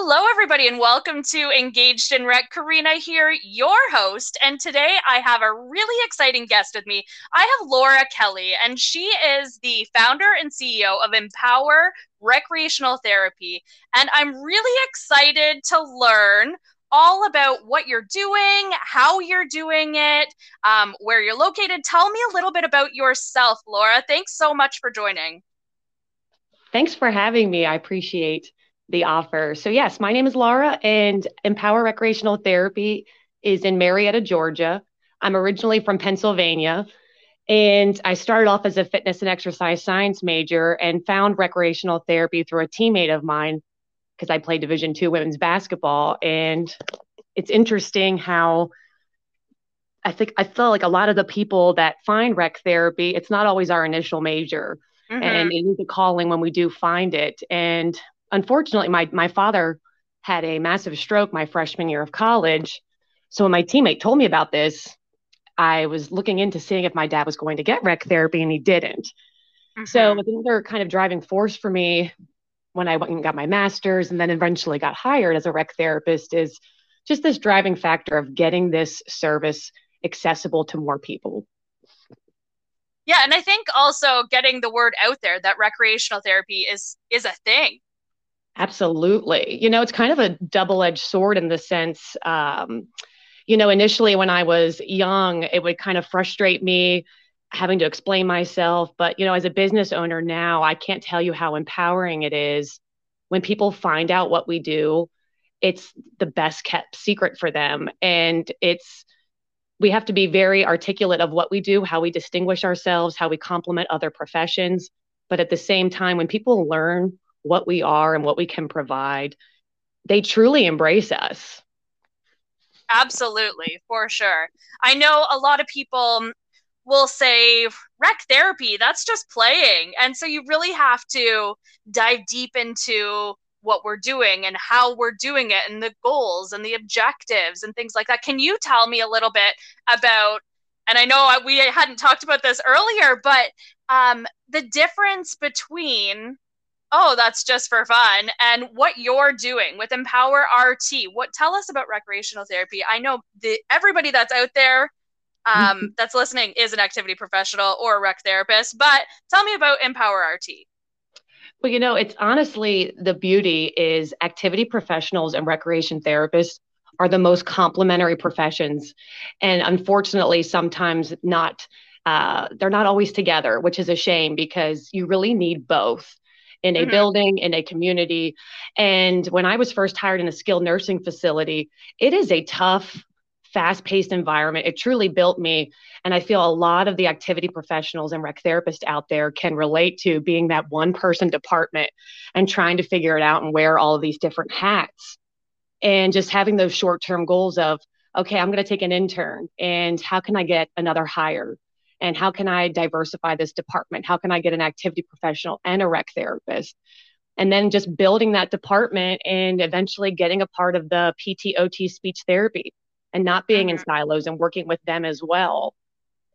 Hello, everybody, and welcome to Engaged in Rec. Karina here, your host. And today I have a really exciting guest with me. I have Laura Kelly, and she is the founder and CEO of Empower Recreational Therapy. And I'm really excited to learn all about what you're doing, how you're doing it, um, where you're located. Tell me a little bit about yourself, Laura. Thanks so much for joining. Thanks for having me. I appreciate the offer. So, yes, my name is Laura, and Empower Recreational Therapy is in Marietta, Georgia. I'm originally from Pennsylvania, and I started off as a fitness and exercise science major and found recreational therapy through a teammate of mine because I played Division two women's basketball. And it's interesting how I think I feel like a lot of the people that find rec therapy, it's not always our initial major. Mm-hmm. And it is a calling when we do find it. And unfortunately, my my father had a massive stroke my freshman year of college. So when my teammate told me about this, I was looking into seeing if my dad was going to get rec therapy, and he didn't. Mm-hmm. So another kind of driving force for me when I went and got my master's, and then eventually got hired as a rec therapist is just this driving factor of getting this service accessible to more people. Yeah, and I think also getting the word out there that recreational therapy is is a thing. Absolutely. You know, it's kind of a double edged sword in the sense, um, you know, initially when I was young, it would kind of frustrate me having to explain myself. But, you know, as a business owner now, I can't tell you how empowering it is when people find out what we do. It's the best kept secret for them. And it's, we have to be very articulate of what we do, how we distinguish ourselves, how we complement other professions. But at the same time, when people learn what we are and what we can provide, they truly embrace us. Absolutely, for sure. I know a lot of people will say rec therapy, that's just playing. And so you really have to dive deep into what we're doing and how we're doing it and the goals and the objectives and things like that. Can you tell me a little bit about and I know we hadn't talked about this earlier, but um, the difference between oh that's just for fun and what you're doing with empower rt what tell us about recreational therapy. I know the everybody that's out there um, that's listening is an activity professional or a rec therapist but tell me about empower rt well you know it's honestly the beauty is activity professionals and recreation therapists are the most complementary professions and unfortunately sometimes not uh, they're not always together which is a shame because you really need both in a mm-hmm. building, in a community. And when I was first hired in a skilled nursing facility, it is a tough, fast paced environment. It truly built me. And I feel a lot of the activity professionals and rec therapists out there can relate to being that one person department and trying to figure it out and wear all of these different hats. And just having those short term goals of, okay, I'm going to take an intern and how can I get another hire? And how can I diversify this department? How can I get an activity professional and a rec therapist? And then just building that department and eventually getting a part of the PTOT speech therapy and not being in mm-hmm. silos and working with them as well.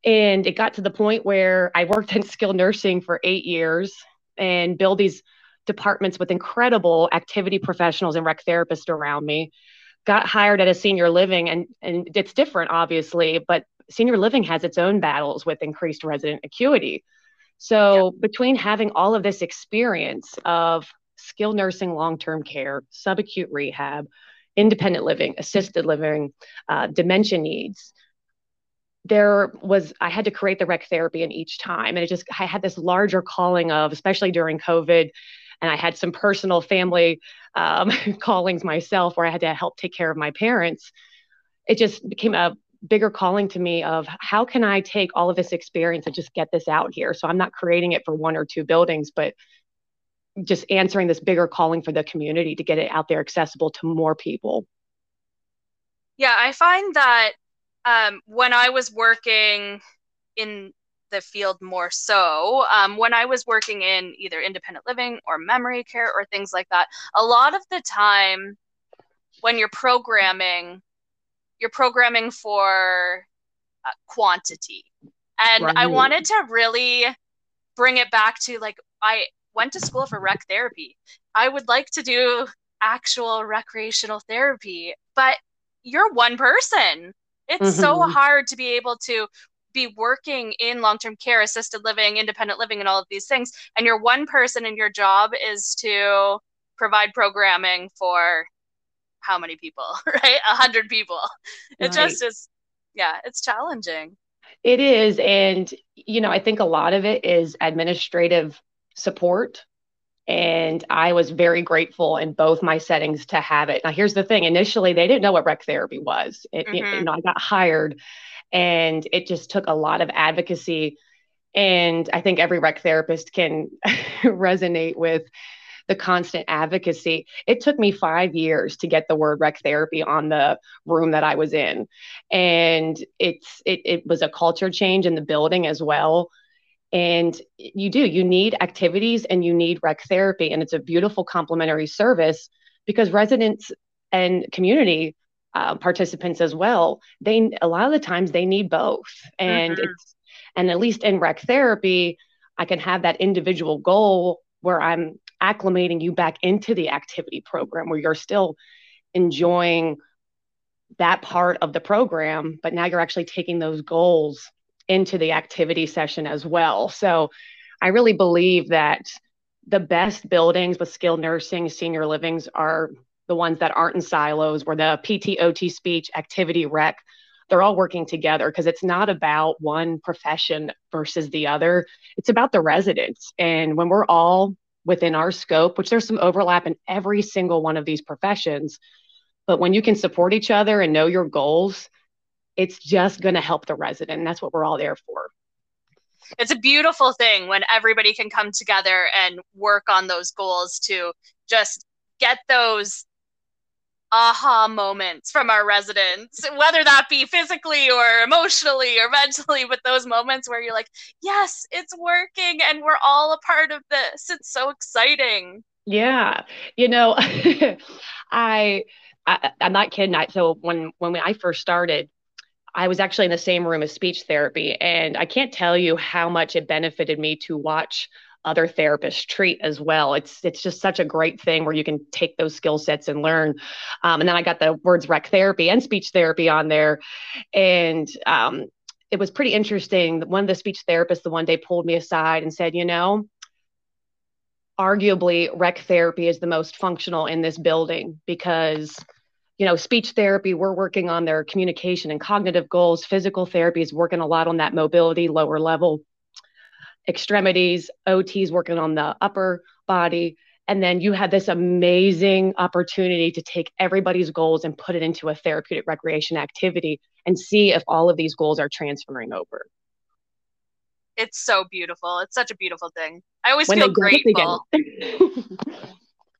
And it got to the point where I worked in skilled nursing for eight years and build these departments with incredible activity professionals and rec therapists around me. Got hired at a senior living, and and it's different, obviously, but senior living has its own battles with increased resident acuity. So, yep. between having all of this experience of skilled nursing, long term care, subacute rehab, independent living, assisted living, uh, dementia needs, there was, I had to create the rec therapy in each time. And it just, I had this larger calling of, especially during COVID, and I had some personal family um, callings myself where I had to help take care of my parents. It just became a bigger calling to me of how can I take all of this experience and just get this out here? So I'm not creating it for one or two buildings, but just answering this bigger calling for the community to get it out there accessible to more people. Yeah, I find that um, when I was working in the field more so, um, when I was working in either independent living or memory care or things like that, a lot of the time when you're programming, you're programming for uh, quantity. And right. I wanted to really bring it back to like, I went to school for rec therapy. I would like to do actual recreational therapy, but you're one person. It's mm-hmm. so hard to be able to be working in long-term care, assisted living, independent living, and all of these things. And you're one person, and your job is to provide programming for how many people, right? A hundred people. It right. just is, yeah, it's challenging. It is. And, you know, I think a lot of it is administrative support. And I was very grateful in both my settings to have it. Now, here's the thing initially, they didn't know what rec therapy was. It, mm-hmm. you know, I got hired and it just took a lot of advocacy. And I think every rec therapist can resonate with the constant advocacy. It took me five years to get the word rec therapy on the room that I was in. And it's it, it was a culture change in the building as well. And you do, you need activities and you need rec therapy. And it's a beautiful complementary service because residents and community uh, participants as well, they a lot of the times they need both. And mm-hmm. it's and at least in rec therapy, I can have that individual goal where I'm acclimating you back into the activity program where you're still enjoying that part of the program, but now you're actually taking those goals into the activity session as well. So I really believe that the best buildings with skilled nursing, senior livings are the ones that aren't in silos, where the PT, OT, speech, activity, rec, they're all working together because it's not about one profession versus the other. It's about the residents. And when we're all within our scope, which there's some overlap in every single one of these professions. But when you can support each other and know your goals, it's just going to help the resident. And that's what we're all there for. It's a beautiful thing when everybody can come together and work on those goals to just get those aha moments from our residents, whether that be physically or emotionally or mentally, but those moments where you're like, yes, it's working and we're all a part of this. It's so exciting. Yeah. You know, I, I am not kidding. I, so when when I first started, I was actually in the same room as speech therapy, and I can't tell you how much it benefited me to watch other therapists treat as well. It's it's just such a great thing where you can take those skill sets and learn. Um, and then I got the words rec therapy and speech therapy on there, and um, it was pretty interesting. One of the speech therapists the one day pulled me aside and said, you know. Arguably, rec therapy is the most functional in this building because you know, speech therapy, we're working on their communication and cognitive goals. Physical therapy is working a lot on that mobility, lower level extremities, OTs working on the upper body. And then you had this amazing opportunity to take everybody's goals and put it into a therapeutic recreation activity and see if all of these goals are transferring over. It's so beautiful. It's such a beautiful thing. I always when feel grateful.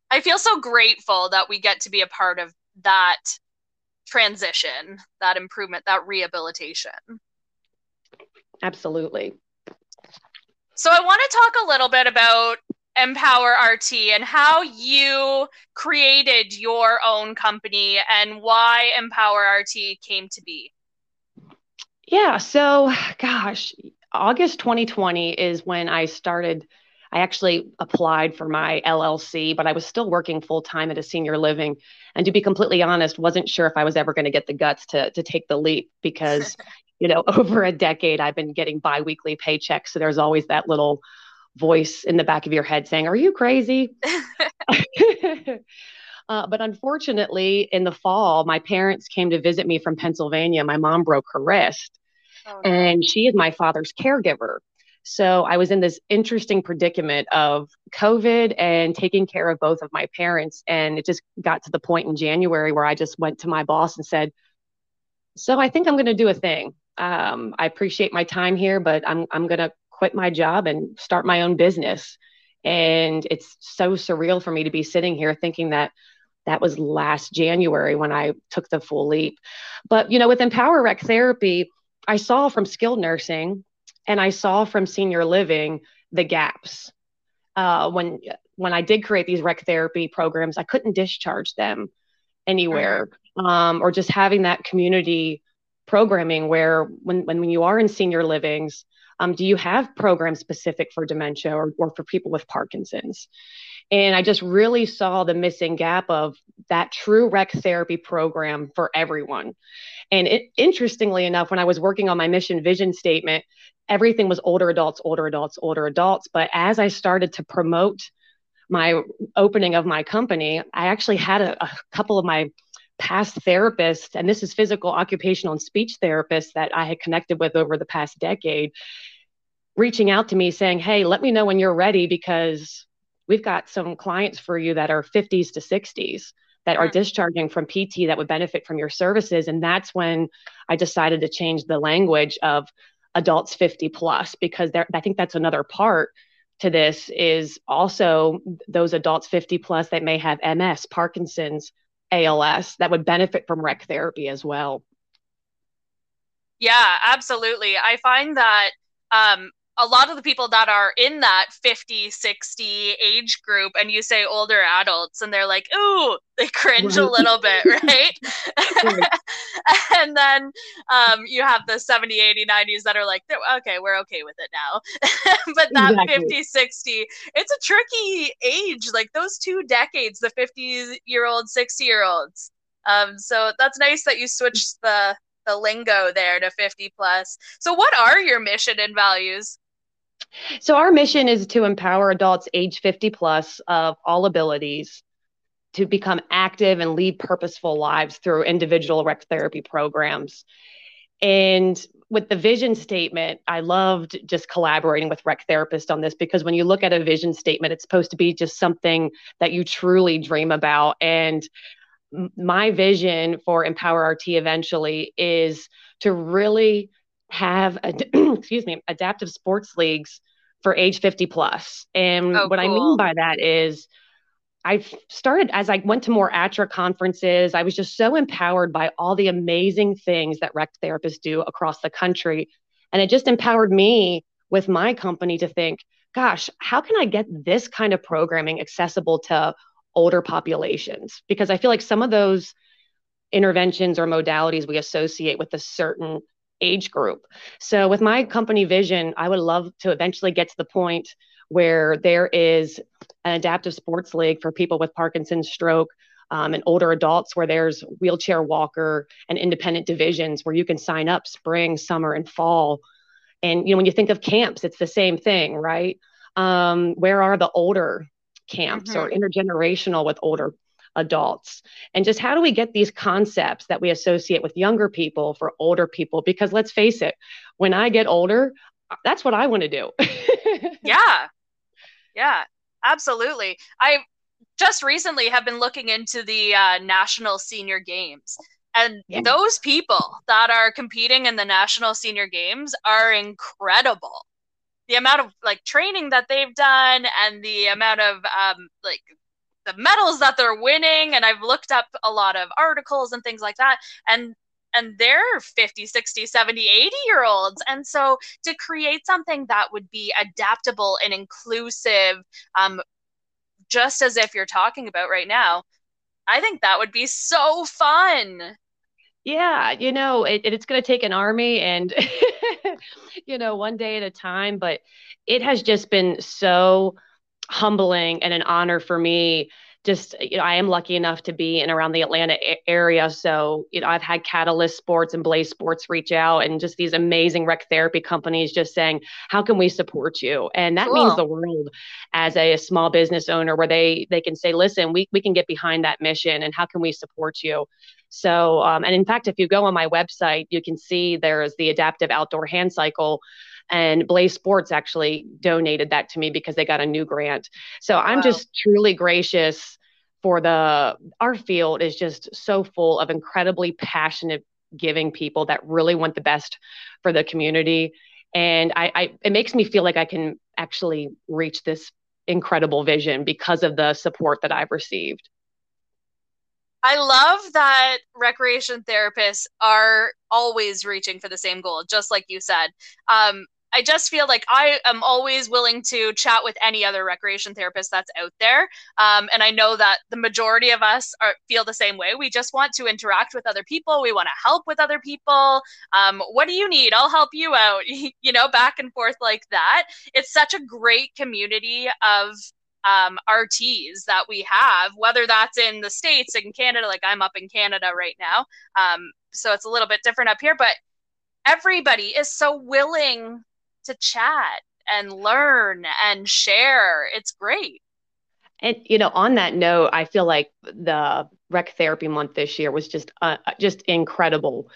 I feel so grateful that we get to be a part of that transition, that improvement, that rehabilitation. Absolutely. So I want to talk a little bit about Empower RT and how you created your own company and why Empower RT came to be. Yeah, so gosh, August 2020 is when I started. I actually applied for my LLC, but I was still working full time at a senior living. And to be completely honest, wasn't sure if I was ever going to get the guts to to take the leap because you know, over a decade, I've been getting biweekly paychecks. So there's always that little voice in the back of your head saying, Are you crazy? uh, but unfortunately, in the fall, my parents came to visit me from Pennsylvania. My mom broke her wrist, oh, no. and she is my father's caregiver. So I was in this interesting predicament of COVID and taking care of both of my parents. And it just got to the point in January where I just went to my boss and said, So I think I'm going to do a thing um, I appreciate my time here, but I'm I'm gonna quit my job and start my own business. And it's so surreal for me to be sitting here thinking that that was last January when I took the full leap. But you know, with Empower Rec Therapy, I saw from skilled nursing and I saw from senior living the gaps. Uh, when when I did create these rec therapy programs, I couldn't discharge them anywhere, um, or just having that community programming where when, when, you are in senior livings Um, do you have programs specific for dementia or, or for people with Parkinson's? And I just really saw the missing gap of that true rec therapy program for everyone. And it, interestingly enough, when I was working on my mission vision statement, everything was older adults, older adults, older adults. But as I started to promote my opening of my company, I actually had a, a couple of my past therapists, and this is physical, occupational, and speech therapists that I had connected with over the past decade, reaching out to me saying, Hey, let me know when you're ready because we've got some clients for you that are 50s to 60s that are mm. discharging from PT that would benefit from your services. And that's when I decided to change the language of adults 50 plus because I think that's another part to this is also those adults 50 plus that may have MS, Parkinson's, ALS that would benefit from rec therapy as well. Yeah, absolutely. I find that um, a lot of the people that are in that 50 60 age group and you say older adults and they're like ooh they cringe a little bit right, and then um, you have the 70 80 90s that are like okay we're okay with it now but that exactly. 50 60 it's a tricky age like those two decades the 50 year old 60 year olds um, so that's nice that you switched the the lingo there to 50 plus. So what are your mission and values? So our mission is to empower adults age 50 plus of all abilities to become active and lead purposeful lives through individual rec therapy programs. And with the vision statement, I loved just collaborating with rec therapists on this because when you look at a vision statement, it's supposed to be just something that you truly dream about. And my vision for Empower RT eventually is to really have a, excuse me adaptive sports leagues for age 50 plus. And oh, what cool. i mean by that is i started as i went to more ATRA conferences i was just so empowered by all the amazing things that rec therapists do across the country. And it just empowered me with my company to think gosh how can i get this kind of programming accessible to older populations? Because i feel like some of those interventions or modalities we associate with a certain age group. So, with my company vision, I would love to eventually get to the point where there is an adaptive sports league for people with Parkinson's, stroke, um, and older adults, where there's wheelchair walker and independent divisions where you can sign up spring, summer, and fall. And you know, when you think of camps, it's the same thing, right? Um, where are the older camps mm-hmm. or intergenerational with older adults. And just how do we get these concepts that we associate with younger people for older people? Because let's face it when i get older that's what i want to do. Yeah. Yeah absolutely. I just recently have been looking into the uh, national senior games. And yeah. those people that are competing in the national senior games are incredible. The amount of like training that they've done and the amount of um, like the medals that they're winning and i've looked up a lot of articles and things like that and and they're 50 60 70 80 year olds and so to create something that would be adaptable and inclusive um, just as if you're talking about right now i think that would be so fun. Yeah you know it, it's going to take an army and you know one day at a time but it has just been so humbling and an honor for me. Just you know i am lucky enough to be in around the atlanta area. So you know i've had catalyst sports and blaze sports reach out and just these amazing rec therapy companies just saying how can we support you? And that cool. means the world as a, a, small business owner where they they can say listen we, we can get behind that mission and how can we support you? So um, and in fact if you go on my website you can see there's the adaptive outdoor hand cycle and Blaze Sports actually donated that to me because they got a new grant. So I'm just truly gracious for the our field is just so full of incredibly passionate giving people that really want the best for the community. And I, I it makes me feel like i can actually reach this incredible vision because of the support that i've received I love that recreation therapists are always reaching for the same goal, just like you said. Um, I just feel like I am always willing to chat with any other recreation therapist that's out there. Um, and I know that the majority of us are, feel the same way. We just want to interact with other people. We want to help with other people. Um, what do you need? I'll help you out, you know, back and forth like that. It's such a great community of um, RTs that we have, whether that's in the States, and Canada, like I'm up in Canada right now. Um, so it's a little bit different up here, but everybody is so willing to chat and learn and share. It's great. And you know, on that note, I feel like the rec therapy month this year was just uh, just incredible.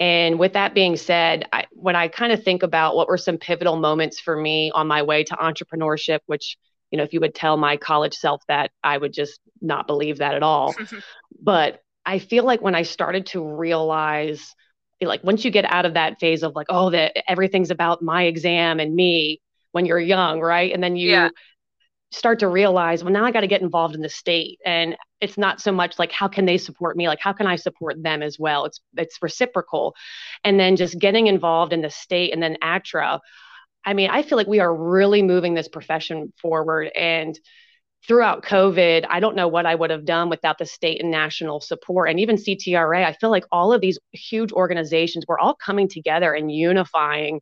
And with that being said, I, when I kind of think about what were some pivotal moments for me on my way to entrepreneurship, which you know, if you would tell my college self that, I would just not believe that at all. but I feel like when I started to realize like once you get out of that phase of like oh that everything's about my exam and me when you're young right? And then you yeah. start to realize well now i got to get involved in the state. And it's not so much like how can they support me? Like how can i support them as well? It's it's reciprocal. And then just getting involved in the state and then ATRA i mean i feel like we are really moving this profession forward and throughout COVID, I don't know what I would have done without the state and national support and even CTRA. I feel like all of these huge organizations were all coming together and unifying.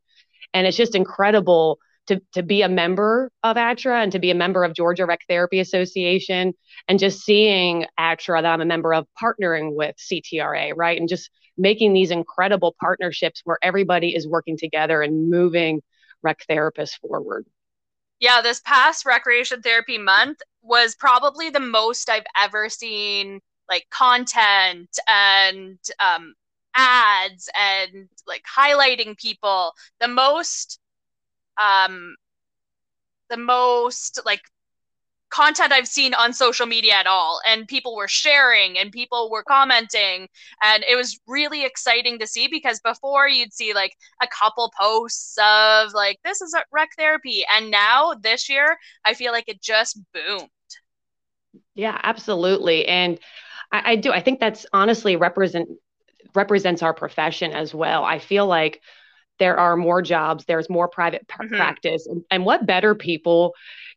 And it's just incredible to, to be a member of ATRA and to be a member of Georgia Rec Therapy Association and just seeing ATRA that I'm a member of partnering with CTRA, right? And just making these incredible partnerships where everybody is working together and moving rec therapists forward yeah, this past recreation therapy month was probably the most I've ever seen like content and um, ads and like highlighting people. The most, um, the most like content I've seen on social media at all. And people were sharing and people were commenting. And it was really exciting to see because before you'd see like a couple posts of like, this is a rec therapy. And now this year, I feel like it just boomed. Yeah, absolutely. And I, I do. I think that's honestly represent represents our profession as well. I feel like there are more jobs, there's more private mm-hmm. practice, and, and what better people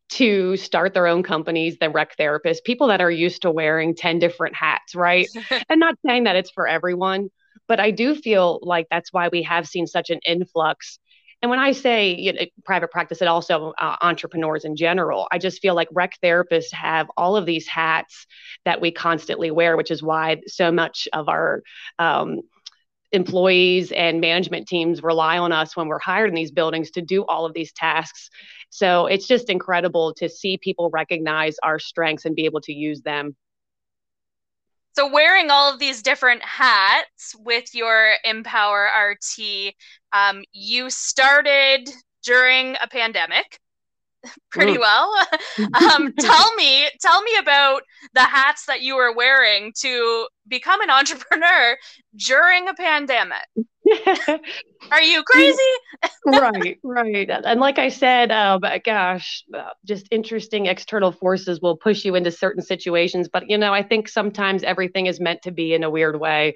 to start their own companies than rec therapists, people that are used to wearing 10 different hats, right? and not saying that it's for everyone, but I do feel like that's why we have seen such an influx. And when I say you know, private practice, it also uh, entrepreneurs in general. I just feel like rec therapists have all of these hats that we constantly wear, which is why so much of our um, employees and management teams rely on us when we're hired in these buildings to do all of these tasks so it's just incredible to see people recognize our strengths and be able to use them. So, wearing all of these different hats with your Empower RT, um, you started during a pandemic pretty well. um, tell me, tell me about the hats that you were wearing to become an entrepreneur during a pandemic. Are you crazy? right, right. And like I said, um, gosh, uh, just interesting external forces will push you into certain situations. But, you know, I think sometimes everything is meant to be in a weird way.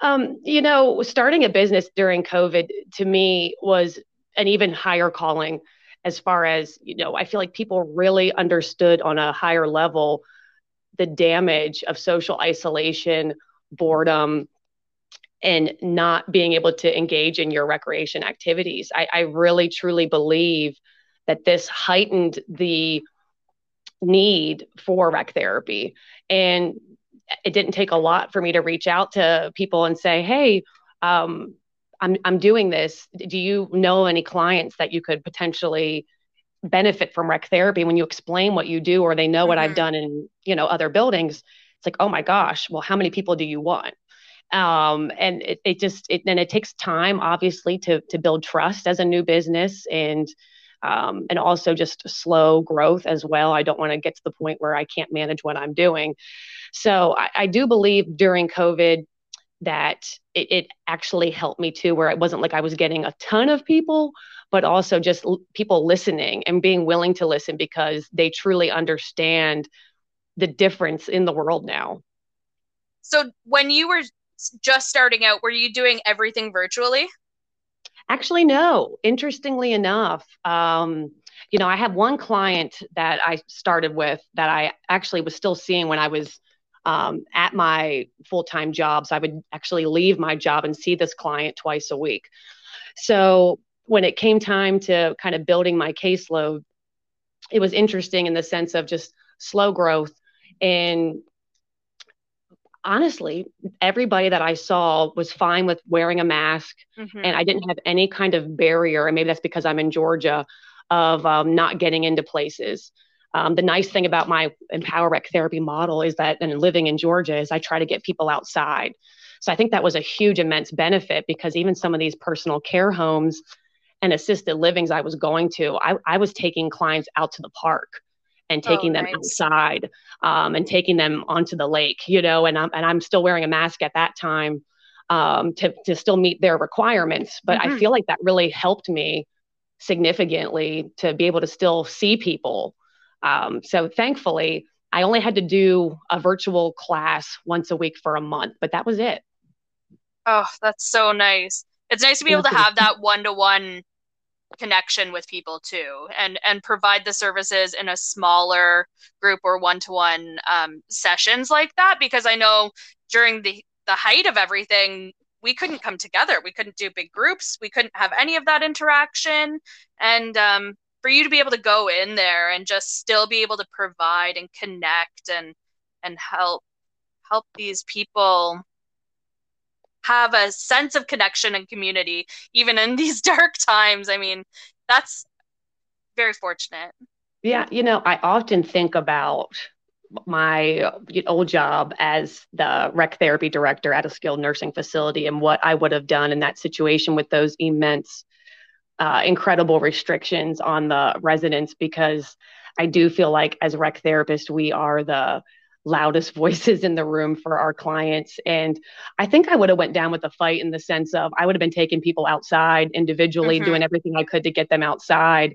Um, you know, starting a business during COVID to me was an even higher calling as far as, you know, I feel like people really understood on a higher level the damage of social isolation, boredom, and not being able to engage in your recreation activities. I, I really truly believe that this heightened the need for rec therapy. And it didn't take a lot for me to reach out to people and say, hey, um, I'm, I'm doing this. Do you know any clients that you could potentially benefit from rec therapy when you explain what you do or they know mm-hmm. what I've mm-hmm. done in, you know, other buildings? It's like, oh my gosh, well, how many people do you want? Um, and it, it just it, and it takes time obviously to to build trust as a new business and um, and also just slow growth as well. I don't want to get to the point where i can't manage what i'm doing. So i, I do believe during covid that it, it, actually helped me too where it wasn't like i was getting a ton of people but also just l- people listening and being willing to listen because they truly understand the difference in the world now. So when you were just starting out, were you doing everything virtually? Actually, no. Interestingly enough, um, you know, I have one client that I started with that I actually was still seeing when I was um, at my full time job. So I would actually leave my job and see this client twice a week. So when it came time to kind of building my caseload, it was interesting in the sense of just slow growth and honestly, everybody that I saw was fine with wearing a mask, mm-hmm. and I didn't have any kind of barrier. And maybe that's because I'm in Georgia of um, not getting into places. Um, the nice thing about my Empower Rec therapy model is that, and living in Georgia, is I try to get people outside. So I think that was a huge, immense benefit because even some of these personal care homes and assisted livings I was going to, I, I was taking clients out to the park and oh, taking oh, them nice. outside um, and taking them onto the lake, you know, and I'm, and I'm still wearing a mask at that time um, to, to still meet their requirements. But mm-hmm. I feel like that really helped me significantly to be able to still see people. Um, so thankfully, I only had to do a virtual class once a week for a month, but that was it. Oh, that's so nice. It's nice to be able to have that one to one connection with people too and and provide the services in a smaller group or one-to-one um, sessions like that because i know during the the height of everything we couldn't come together. We couldn't do big groups. We couldn't have any of that interaction. And um, for you to be able to go in there and just still be able to provide and connect and and help help these people have a sense of connection and community even in these dark times. I mean that's very fortunate. Yeah you know i often think about my old job as the rec therapy director at a skilled nursing facility and what i would have done in that situation with those immense uh, incredible restrictions on the residents because i do feel like as rec therapists we are the loudest voices in the room for our clients. And i think i would have went down with the fight in the sense of i would have been taking people outside individually mm-hmm. doing everything i could to get them outside.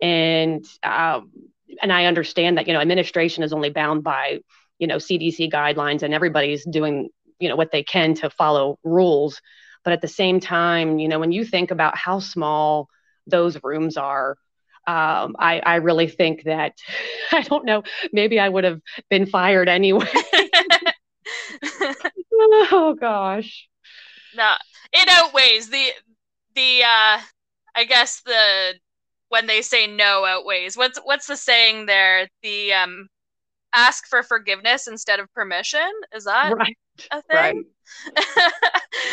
And um, and i understand that you know administration is only bound by you know cdc guidelines and everybody's doing you know what they can to follow rules. But at the same time you know when you think about how small those rooms are um, I, I really think that I don't know, maybe I would have been fired anyway. oh gosh. No, it outweighs the the uh I guess the when they say no outweighs. What's what's the saying there? The um ask for forgiveness instead of permission. Is that right. a thing? Right.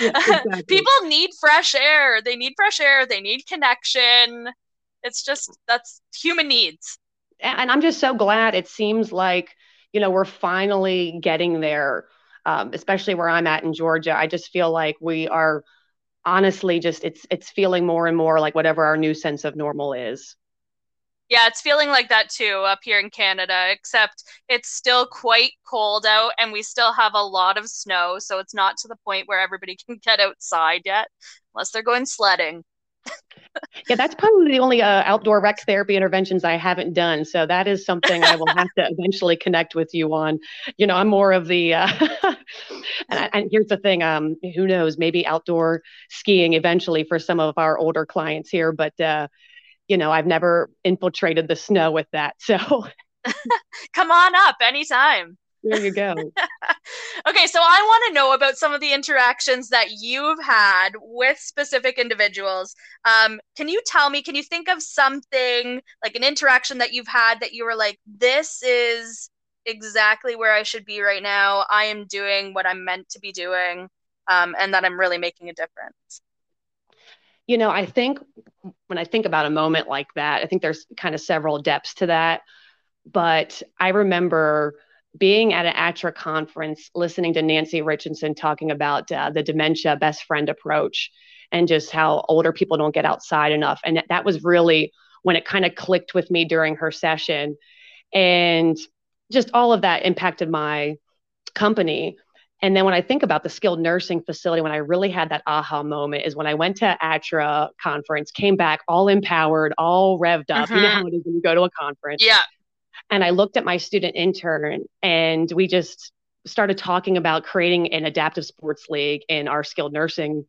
yeah, exactly. People need fresh air. They need fresh air. They need connection it's just that's human needs. And i'm just so glad it seems like you know we're finally getting there um, especially where i'm at in georgia. I just feel like we are honestly just it's it's feeling more and more like whatever our new sense of normal is. Yeah it's feeling like that too up here in canada except it's still quite cold out and we still have a lot of snow so it's not to the point where everybody can get outside yet unless they're going sledding yeah, that's probably the only uh, outdoor rec therapy interventions I haven't done. So that is something I will have to eventually connect with you on. You know, I'm more of the, uh, and, and, here's the thing, um, who knows, maybe outdoor skiing eventually for some of our older clients here, but, uh, you know, I've never infiltrated the snow with that. So come on up anytime. There you go. okay, so I want to know about some of the interactions that you've had with specific individuals. Um, can you tell me, can you think of something like an interaction that you've had that you were like, this is exactly where I should be right now? I am doing what I'm meant to be doing, um, and that I'm really making a difference? You know, I think when I think about a moment like that, I think there's kind of several depths to that. But I remember being at an ATRA conference, listening to Nancy Richardson talking about uh, the dementia best friend approach and just how older people don't get outside enough. And that was really when it kind of clicked with me during her session. And just all of that impacted my company. And then when I think about the skilled nursing facility, when I really had that aha moment is when I went to ATRA conference, came back all empowered, all revved up. Mm-hmm. You know mm-hmm. how it is when you go to a conference. Yeah. And I looked at my student intern and we just started talking about creating an adaptive sports league in our skilled nursing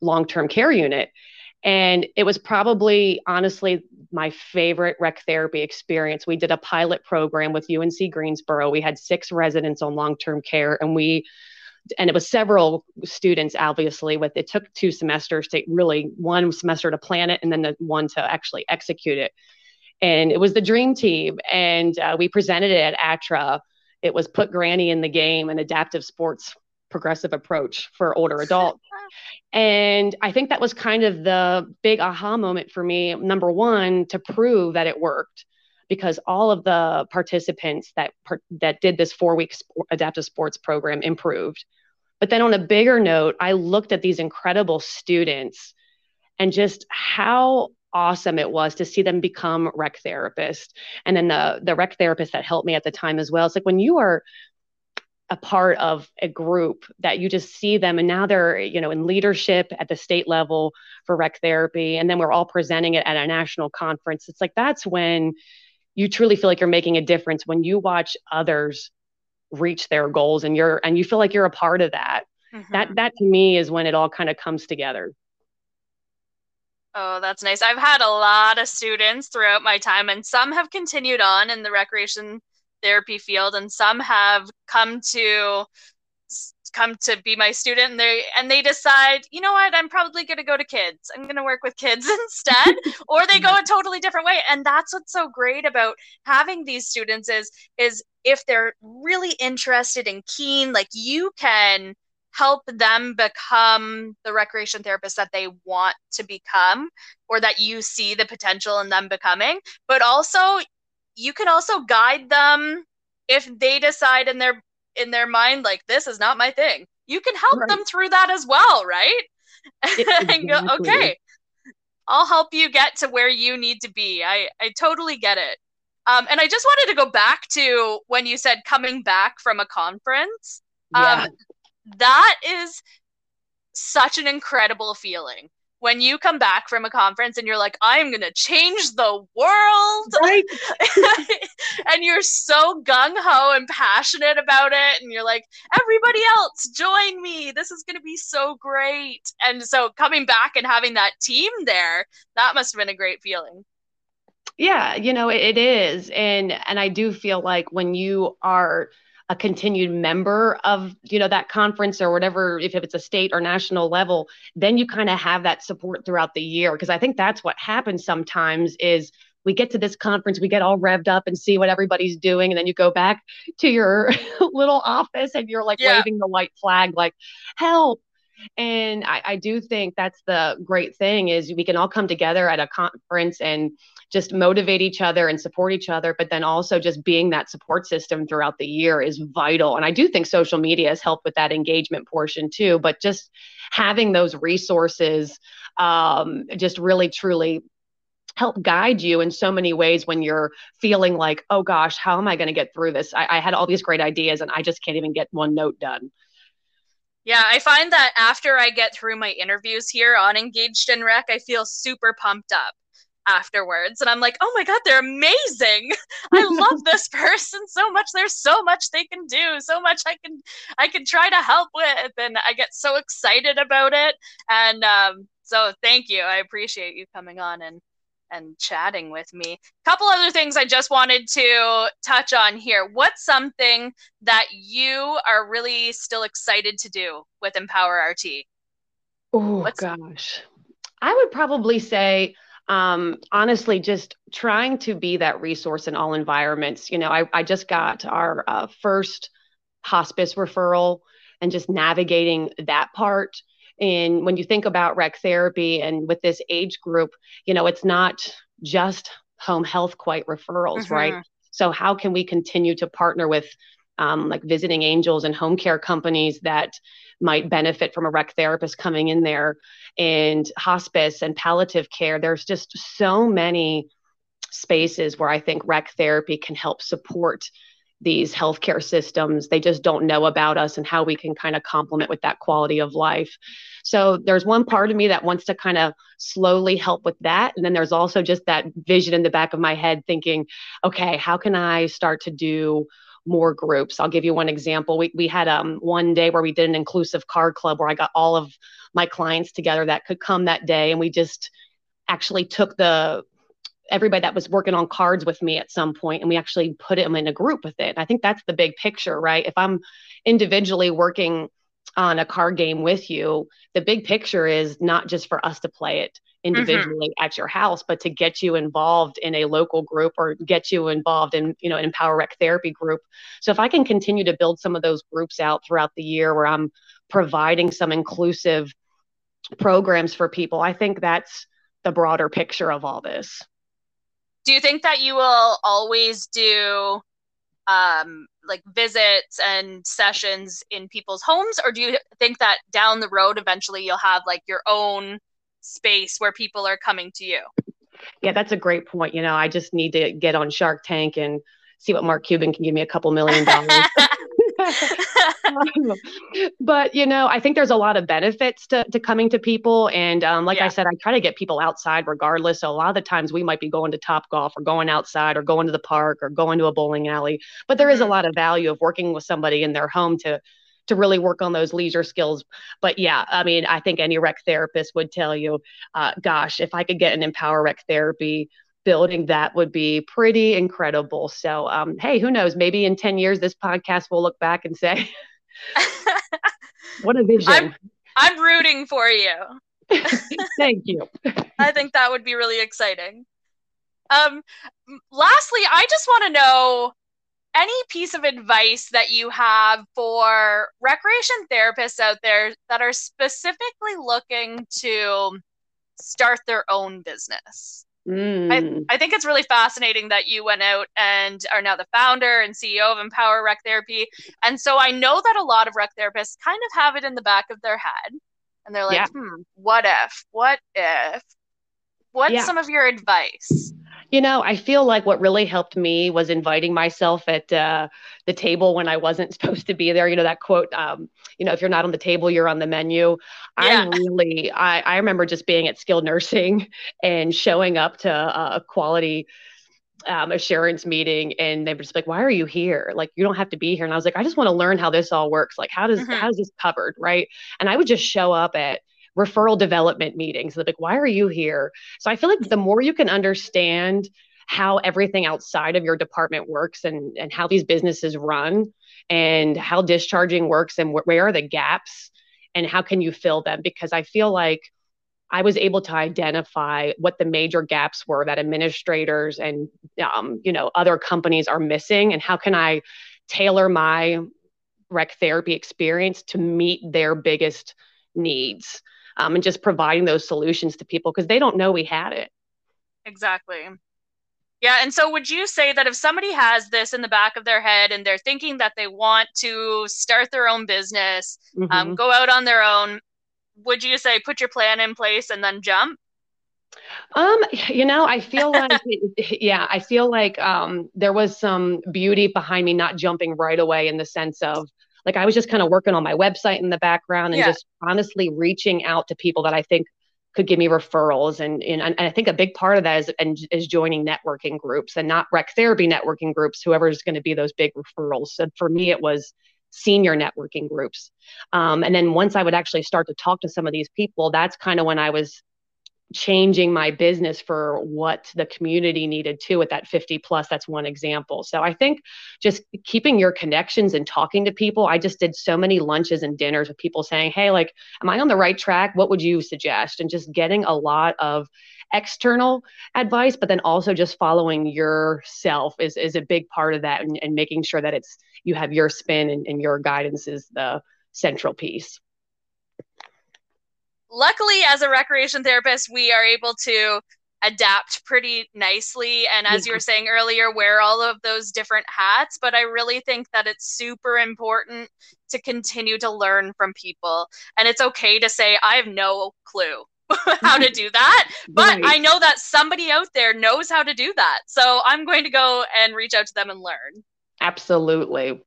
long term care unit. And it was probably, honestly, my favorite rec therapy experience. We did a pilot program with UNC Greensboro. We had six residents on long term care, and we and it was several students obviously with it took two semesters to really one semester to plan it and then the one to actually execute it and it was the dream team and uh, we presented it at ATRA it was put granny in the game an adaptive sports progressive approach for older adults and i think that was kind of the big aha moment for me number one to prove that it worked because all of the participants that that did this four week adaptive sports program improved. But then on a bigger note, I looked at these incredible students and just how awesome it was to see them become rec therapists. And then the the rec therapist that helped me at the time as well. It's like when you are a part of a group that you just see them and now they're you know in leadership at the state level for rec therapy and then we're all presenting it at a national conference it's like that's when you truly feel like you're making a difference when you watch others reach their goals and you're and you feel like you're a part of that mm-hmm. that that to me is when it all kind of comes together oh that's nice. I've had a lot of students throughout my time and some have continued on in the recreation therapy field and some have come to come to be my student and they and they decide you know what? I'm probably going to go to kids. I'm going to work with kids instead or they go a totally different way and that's what's so great about having these students is is if they're really interested and keen like you can help them become the recreation therapist that they want to become or that you see the potential in them becoming but also you can also guide them if they decide in their in their mind like this is not my thing you can help right. them through that as well right exactly. and go okay i'll help you get to where you need to be i i totally get it um, and i just wanted to go back to when you said coming back from a conference um, yeah. That is such an incredible feeling when you come back from a conference and you're like, I'm going to change the world. Right. and you're so gung ho and passionate about it. And you're like, everybody else, join me. This is going to be so great. And so coming back and having that team there, that must have been a great feeling. Yeah, you know, it, it is. And and I do feel like when you are a continued member of you know that conference or whatever if it's a state or national level then you kind of have that support throughout the year because i think that's what happens sometimes is we get to this conference, we get all revved up and see what everybody's doing, and then you go back to your little office and you're like yeah. waving the white flag, like help. And I, I do think that's the great thing is we can all come together at a conference and just motivate each other and support each other but then also just being that support system throughout the year is vital. And i do think social media has helped with that engagement portion too but just having those resources um, just really truly help guide you in so many ways when you're feeling like oh gosh how am i going to get through this? I, I had all these great ideas and i just can't even get one note done. Yeah, I find that after I get through my interviews here on Engaged in Rec, I feel super pumped up afterwards and i'm like oh my god they're amazing. I love this person so much. There's so much they can do so much i can i can try to help with and i get so excited about it and um, so thank you. I appreciate you coming on and and chatting with me. A couple other things i just wanted to touch on here. What's something that you are really still excited to do with empower rt oh gosh. I would probably say um, honestly, just trying to be that resource in all environments. You know, I, I just got our uh, first hospice referral and just navigating that part. And when you think about rec therapy and with this age group, you know, it's not just home health quite referrals, mm-hmm. right? So, how can we continue to partner with um, like visiting angels and home care companies that might benefit from a rec therapist coming in there and hospice and palliative care. There's just so many spaces where I think rec therapy can help support these healthcare systems. They just don't know about us and how we can kind of complement with that quality of life. So there's one part of me that wants to kind of slowly help with that. And then there's also just that vision in the back of my head thinking, okay, how can I start to do more groups. I'll give you one example. We, we had um, one day where we did an inclusive card club where I got all of my clients together that could come that day and we just actually took the everybody that was working on cards with me at some point and we actually put them in a group with it. I think that's the big picture, right? If I'm individually working on a card game with you, the big picture is not just for us to play it. Individually mm-hmm. at your house, but to get you involved in a local group or get you involved in, you know, an Empower Rec therapy group. So if I can continue to build some of those groups out throughout the year where I'm providing some inclusive programs for people, I think that's the broader picture of all this. Do you think that you will always do um, like visits and sessions in people's homes, or do you think that down the road eventually you'll have like your own space where people are coming to you? Yeah, that's a great point. You know, I just need to get on Shark Tank and see what Mark Cuban can give me a couple million dollars. but you know, I think there's a lot of benefits to, to coming to people. And um, like yeah. I said, I try to get people outside regardless. So a lot of the times we might be going to Top Golf or going outside or going to the park or going to a bowling alley. But there is a mm-hmm. lot of value of working with somebody in their home to to really work on those leisure skills. But yeah, I mean, I think any rec therapist would tell you, uh, gosh, if I could get an Empower Rec therapy building that would be pretty incredible. So, um, hey, who knows? Maybe in 10 years, this podcast will look back and say, what a vision. I'm, I'm rooting for you. Thank you. I think that would be really exciting. Um, lastly, I just want to know any piece of advice that you have for recreation therapists out there that are specifically looking to start their own business. Mm. I, I think it's really fascinating that you went out and are now the founder and CEO of Empower Rec Therapy. And so I know that a lot of rec therapists kind of have it in the back of their head. And they're like, yeah. hmm, what if? What if? What's yeah. some of your advice? You know, I feel like what really helped me was inviting myself at uh, the table when I wasn't supposed to be there. You know, that quote, um, you know, if you're not on the table, you're on the menu. Yeah. I really, I, I remember just being at skilled nursing and showing up to a quality um, assurance meeting and they were just like why are you here like you don't have to be here and i was like i just want to learn how this all works like how does mm-hmm. how is this covered right and i would just show up at referral development meetings. They're like, why are you here? So I feel like the more you can understand how everything outside of your department works and, and how these businesses run and how discharging works and wh- where are the gaps and how can you fill them? Because I feel like I was able to identify what the major gaps were that administrators and um, you know other companies are missing, and how can I tailor my rec therapy experience to meet their biggest needs um, and just providing those solutions to people because they don't know we had it. Exactly. Yeah. And so, would you say that if somebody has this in the back of their head and they're thinking that they want to start their own business, um, mm-hmm. um, go out on their own, would you say put your plan in place and then jump? Um, you know, I feel like, yeah, I feel like um, there was some beauty behind me not jumping right away in the sense of like I was just kind of working on my website in the background and yeah. just honestly reaching out to people that I think could give me referrals. And, and and I think a big part of that is and is joining networking groups and not rec therapy networking groups whoever's going to be those big referrals. So for me it was senior networking groups. Um, and then once I would actually start to talk to some of these people that's kind of when I was changing my business for what the community needed too at that 50 plus that's one example. So i think just keeping your connections and talking to people i just did so many lunches and dinners with people saying hey like am i on the right track? What would you suggest? And just getting a lot of external advice but then also just following yourself is, is a big part of that and, and making sure that it's you have your spin and, and your guidance is the central piece luckily as a recreation therapist we are able to adapt pretty nicely. And as you were saying earlier wear all of those different hats. But i really think that it's super important to continue to learn from people. And it's okay to say i have no clue how to do that. But right. i know that somebody out there knows how to do that. So i'm going to go and reach out to them and learn. Absolutely.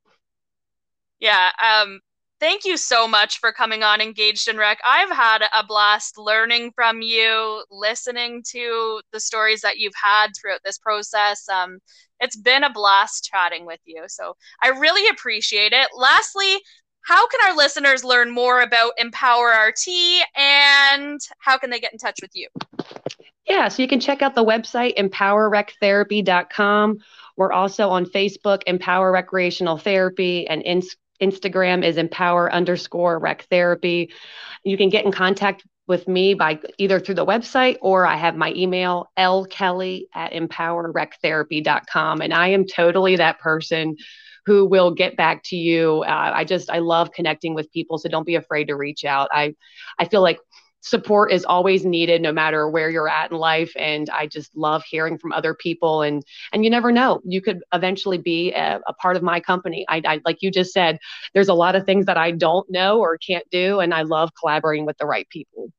Yeah um thank you so much for coming on Engaged in Rec. I've had a blast learning from you, listening to the stories that you've had throughout this process. Um, it's been a blast chatting with you. So I really appreciate it. Lastly, how can our listeners learn more about Empower RT and how can they get in touch with you? Yeah, so you can check out the website empowerrectherapy.com. We're also on Facebook, Empower Recreational Therapy, and Instagram is empower underscore rec therapy. You can get in contact with me by either through the website or I have my email, lkelly at empowerrectherapy.com. And I am totally that person who will get back to you. Uh, I just, I love connecting with people. So don't be afraid to reach out. I, I feel like support is always needed no matter where you're at in life and i just love hearing from other people and and you never know you could eventually be a, a part of my company I, I, like you just said there's a lot of things that i don't know or can't do and i love collaborating with the right people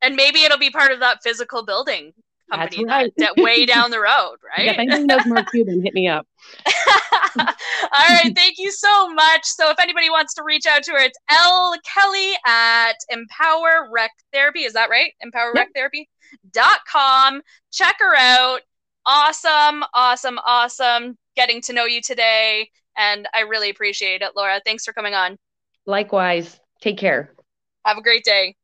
and maybe it'll be part of that physical building company That's right. that, that way down the road, right? Yeah, if anyone knows Mark Cuban, hit me up. All right, thank you so much. So if anybody wants to reach out to her, it's L Kelly at Empower Rec Therapy. Is that right? Empower Rec Therapy dot com. Check her out. Awesome, awesome, awesome getting to know you today. And I really appreciate it, Laura. Thanks for coming on. Likewise. Take care. Have a great day.